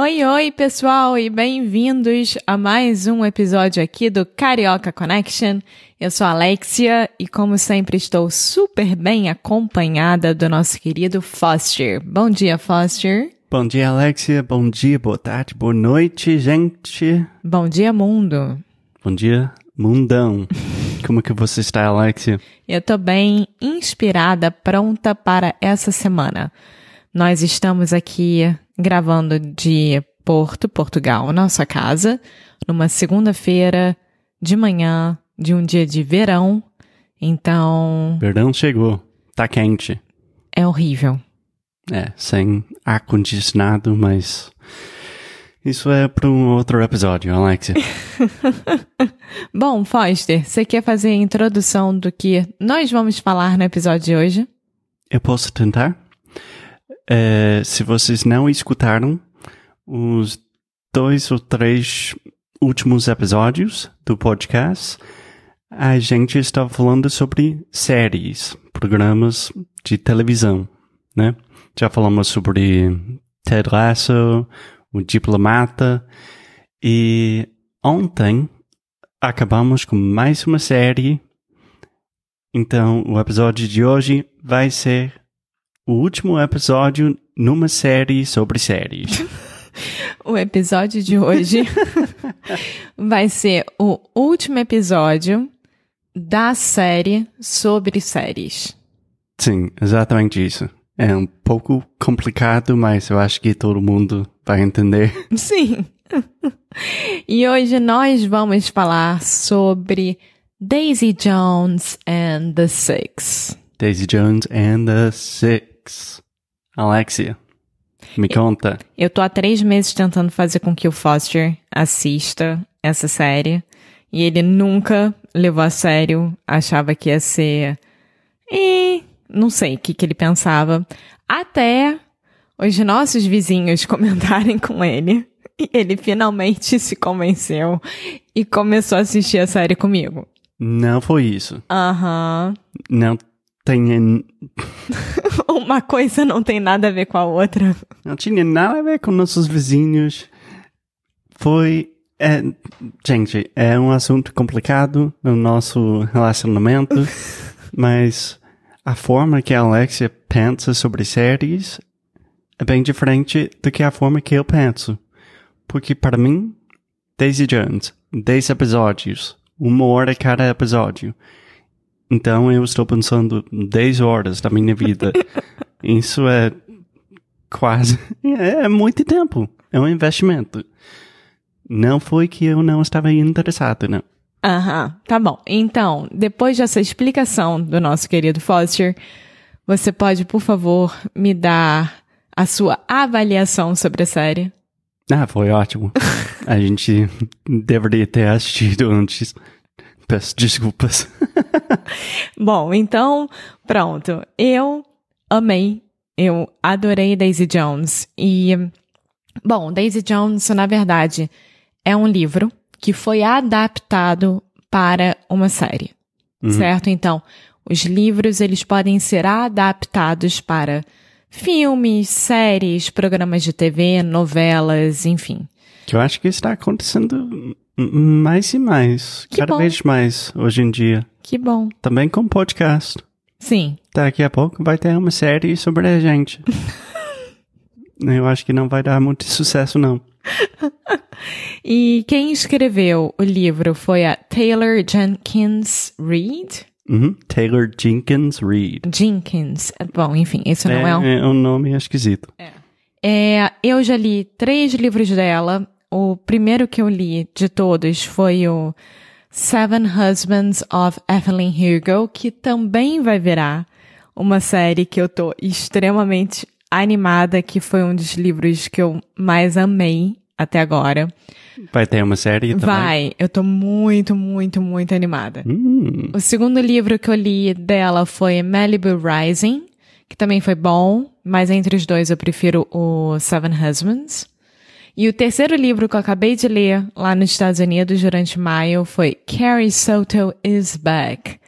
Oi, oi, pessoal, e bem-vindos a mais um episódio aqui do Carioca Connection. Eu sou a Alexia e, como sempre, estou super bem acompanhada do nosso querido Foster. Bom dia, Foster. Bom dia, Alexia. Bom dia, boa tarde, boa noite, gente. Bom dia, mundo. Bom dia, mundão. Como que você está, Alexia? Eu tô bem inspirada, pronta para essa semana. Nós estamos aqui gravando de Porto, Portugal, nossa casa, numa segunda-feira de manhã de um dia de verão. Então, Verão chegou. Tá quente. é horrível. É, sem ar-condicionado, mas. Isso é para um outro episódio, Alexia. Bom, Foster, você quer fazer a introdução do que nós vamos falar no episódio de hoje? Eu posso tentar? É, se vocês não escutaram os dois ou três últimos episódios do podcast, a gente estava falando sobre séries, programas de televisão, né? Já falamos sobre Ted Lasso, o Diplomata, e ontem acabamos com mais uma série. Então, o episódio de hoje vai ser o último episódio numa série sobre séries. O episódio de hoje vai ser o último episódio da série sobre séries. Sim, exatamente isso. É um pouco complicado, mas eu acho que todo mundo vai entender. Sim. e hoje nós vamos falar sobre Daisy Jones and the Six. Daisy Jones and the Six. Alexia, me conta. Eu tô há três meses tentando fazer com que o Foster assista essa série. E ele nunca levou a sério, achava que ia ser. E não sei o que, que ele pensava. Até os nossos vizinhos comentarem com ele. E ele finalmente se convenceu e começou a assistir a série comigo. Não foi isso. Aham. Não tem. Uma coisa não tem nada a ver com a outra. Não tinha nada a ver com nossos vizinhos. Foi. É, gente, é um assunto complicado no nosso relacionamento, mas a forma que a Alexia pensa sobre séries é bem diferente do que a forma que eu penso. Porque para mim, Daisy Jones, 10 episódios, uma hora cada episódio. Então eu estou pensando 10 horas da minha vida. Isso é quase. É, é muito tempo. É um investimento. Não foi que eu não estava interessado, não. Aham, tá bom. Então, depois dessa explicação do nosso querido Foster, você pode, por favor, me dar a sua avaliação sobre a série? Ah, foi ótimo. A gente deveria ter assistido antes. Peço desculpas. Bom, então, pronto. Eu amei. Eu adorei Daisy Jones. E, bom, Daisy Jones, na verdade, é um livro que foi adaptado para uma série. Certo? Então, os livros, eles podem ser adaptados para filmes, séries, programas de TV, novelas, enfim. Que eu acho que está acontecendo mais e mais. Que cada bom. vez mais hoje em dia. Que bom. Também com podcast. Sim. Daqui a pouco vai ter uma série sobre a gente. eu acho que não vai dar muito sucesso, não. E quem escreveu o livro foi a Taylor Jenkins Reid. Uhum. Taylor Jenkins Reid. Jenkins. Bom, enfim, esse não é, um... é um nome esquisito. É, eu já li três livros dela. O primeiro que eu li de todos foi o Seven Husbands of Evelyn Hugo, que também vai virar uma série que eu tô extremamente animada, que foi um dos livros que eu mais amei até agora. Vai ter uma série também? Vai, eu tô muito, muito, muito animada. Hum, O segundo livro que eu li dela foi Malibu Rising, que também foi bom, mas entre os dois eu prefiro o Seven Husbands. E o terceiro livro que eu acabei de ler lá nos Estados Unidos durante maio foi Carrie Soto is Back,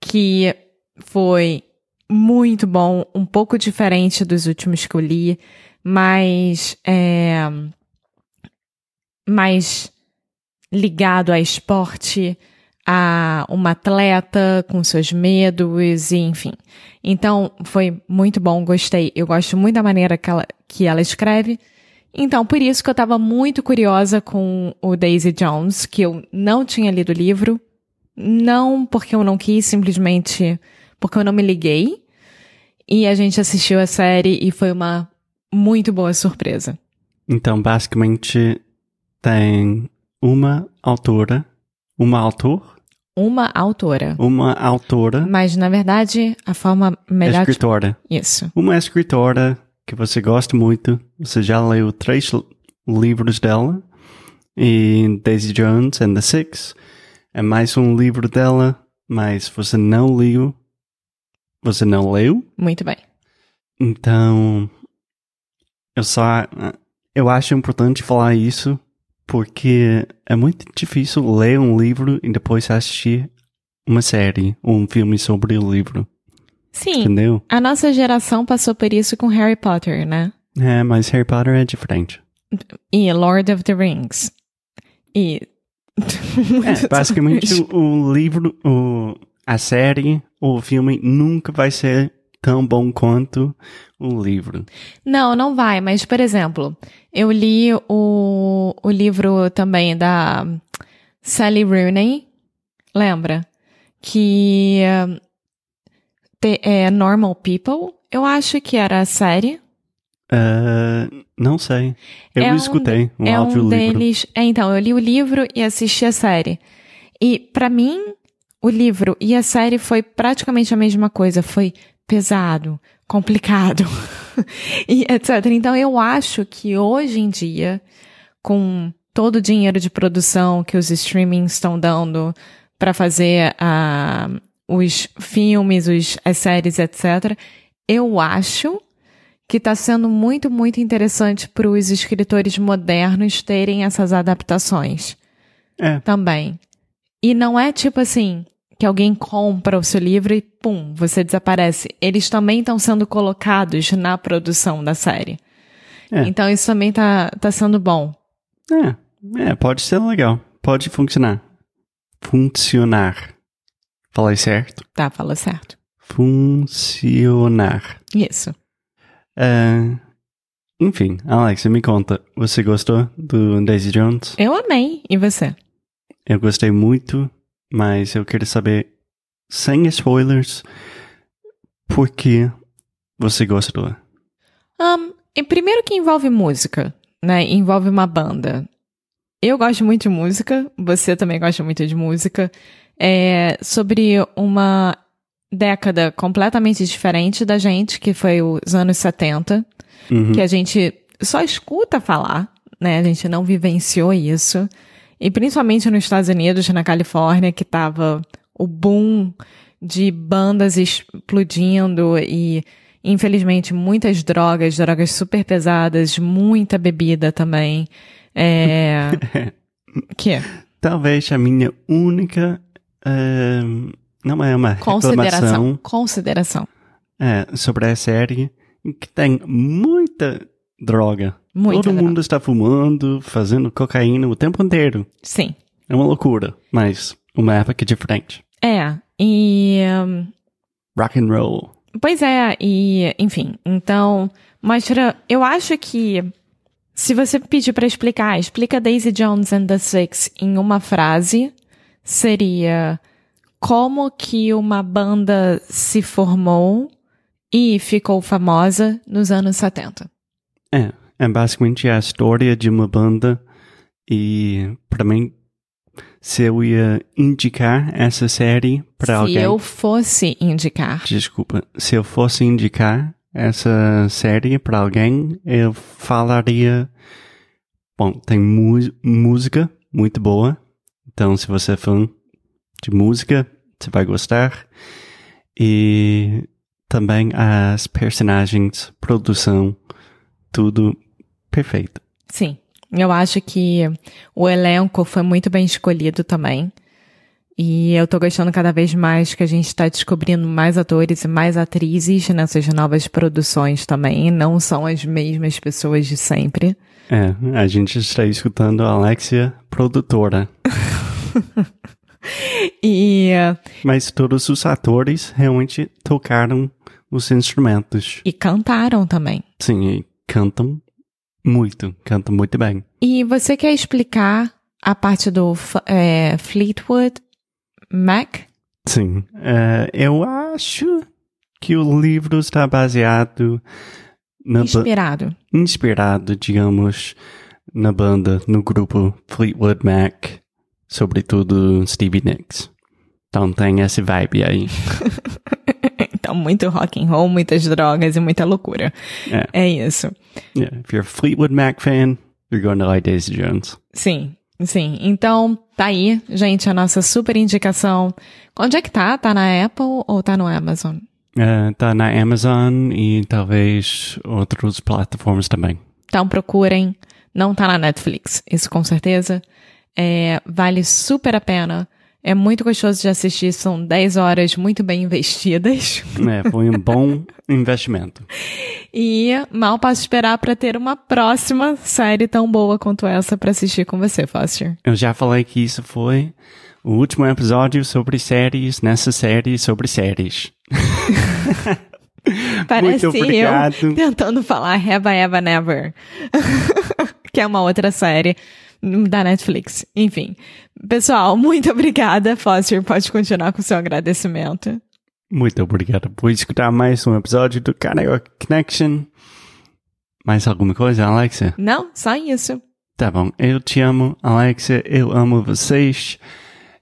que foi muito bom, um pouco diferente dos últimos que eu li, mas é, mais ligado a esporte, a uma atleta com seus medos, e enfim. Então, foi muito bom, gostei. Eu gosto muito da maneira que ela, que ela escreve. Então, por isso que eu estava muito curiosa com o Daisy Jones, que eu não tinha lido o livro. Não porque eu não quis, simplesmente porque eu não me liguei. E a gente assistiu a série e foi uma muito boa surpresa. Então, basicamente, tem uma autora, uma autor, Uma autora. uma autora, Mas, na verdade, a forma melhor de... escritora. Isso. Uma escritora que você gosta muito, você já leu três livros dela, e Daisy Jones and the Six, é mais um livro dela, mas você não leu, você não leu, Muito bem. Então, eu só. Eu acho importante falar isso porque é muito difícil ler um livro e depois assistir uma série ou um filme sobre o livro. Sim. Entendeu? A nossa geração passou por isso com Harry Potter, né? É, mas Harry Potter é diferente. E Lord of the Rings. E. É, basicamente o, livro, o, a série ou o filme nunca vai ser tão bom quanto o livro. Não, não vai, mas, por exemplo, eu li o, o livro também da Sally Rooney, lembra? Que te- é Normal People, eu acho que era a série. Ah, não sei. Eu É um escutei um, é áudio um livro. deles. É, então, eu li o livro e assisti a série. E pra mim, o livro e a série foi praticamente a mesma coisa. Foi pesado, complicado e etc. Então, eu acho que hoje em dia, com todo o dinheiro de produção que os streamings estão dando pra fazer ah, os filmes, os, as séries, etc., eu acho que está sendo muito, muito interessante para os escritores modernos terem essas adaptações É, também. E não é tipo assim, que alguém compra o seu livro e pum, você desaparece. Eles também estão sendo colocados na produção da série. É. Então isso também tá, tá sendo bom. É, é, pode ser legal. Pode funcionar. Funcionar. Falei certo? Tá, fala certo. Funcionar. Isso. É, enfim, Alex, me conta. Você gostou do Daisy Jones? Eu amei. E você? Eu gostei muito, mas eu queria saber, sem spoilers, por que você gostou. Um, e primeiro que envolve música, né? Envolve uma banda. Eu gosto muito de música, você também gosta muito de música. É sobre uma década completamente diferente da gente, que foi os anos 70, Uhum. que a gente só escuta falar, né? A gente não vivenciou isso. E principalmente nos Estados Unidos, na Califórnia, que tava o boom de bandas explodindo e, infelizmente, muitas drogas, drogas super pesadas, muita bebida também. É... que? Talvez a minha única. Não é uma Consideração. Consideração. é, sobre a série que tem muita droga. Muita Todo droga. mundo está fumando, fazendo cocaína o tempo inteiro. Sim. É uma loucura, mas uma época diferente. É. E. hum, Rock and roll. Pois é, e, enfim, então, mostra. Eu acho que se você pedir pra explicar, explica Daisy Jones and the Six em uma frase, seria como que uma banda se formou e ficou famosa nos anos 70. É, é basicamente a história de uma banda e para mim se eu ia indicar essa série para alguém. Se eu fosse indicar. Desculpa, se eu fosse indicar essa série para alguém, eu falaria. Bom, tem música muito boa, então se você é fã de música, você vai gostar. E também as personagens, produção, tudo perfeito. Sim, eu acho que o elenco foi muito bem escolhido também. E eu tô gostando cada vez mais que a gente está descobrindo mais atores e mais atrizes nessas novas produções também. Não são as mesmas pessoas de sempre. É, a gente está escutando a Alexia, produtora. e. Mas todos os atores realmente tocaram os instrumentos. E cantaram também. Sim, e cantam muito, cantam muito bem. E você quer explicar a parte do é, Fleetwood Mac? Sim. Uh, eu acho que o livro está baseado na inspirado. Inspirado, digamos, na banda, no grupo Fleetwood Mac, sobretudo Stevie Nicks. Então tem esse vibe aí. então, muito rock and roll, muitas drogas e muita loucura. É, é isso. Yeah. If you're a Fleetwood Mac fan, you're going to like Daisy Jones. Sim, Sim, então tá aí, gente, a nossa super indicação. Onde é que tá? Tá na Apple ou tá no Amazon? Uh, tá na Amazon e talvez outras plataformas também. Então procurem. Não tá na Netflix, isso com certeza. É, vale super a pena. É muito gostoso de assistir, são 10 horas muito bem investidas. É, foi um bom investimento. E mal posso esperar para ter uma próxima série tão boa quanto essa para assistir com você, Foster. Eu já falei que isso foi o último episódio sobre séries nessa série sobre séries. Parece eu tentando falar Have I Ever Never, que é uma outra série da Netflix. Enfim. Pessoal, muito obrigada. Foster, pode continuar com o seu agradecimento. Muito obrigado por escutar mais um episódio do Karaoke Connection. Mais alguma coisa, Alexia? Não, só isso. Tá bom. Eu te amo, Alexia. Eu amo vocês.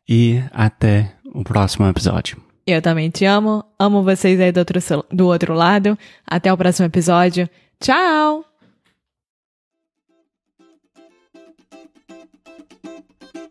E até o próximo episódio. Eu também te amo. Amo vocês aí do outro, do outro lado. Até o próximo episódio. Tchau!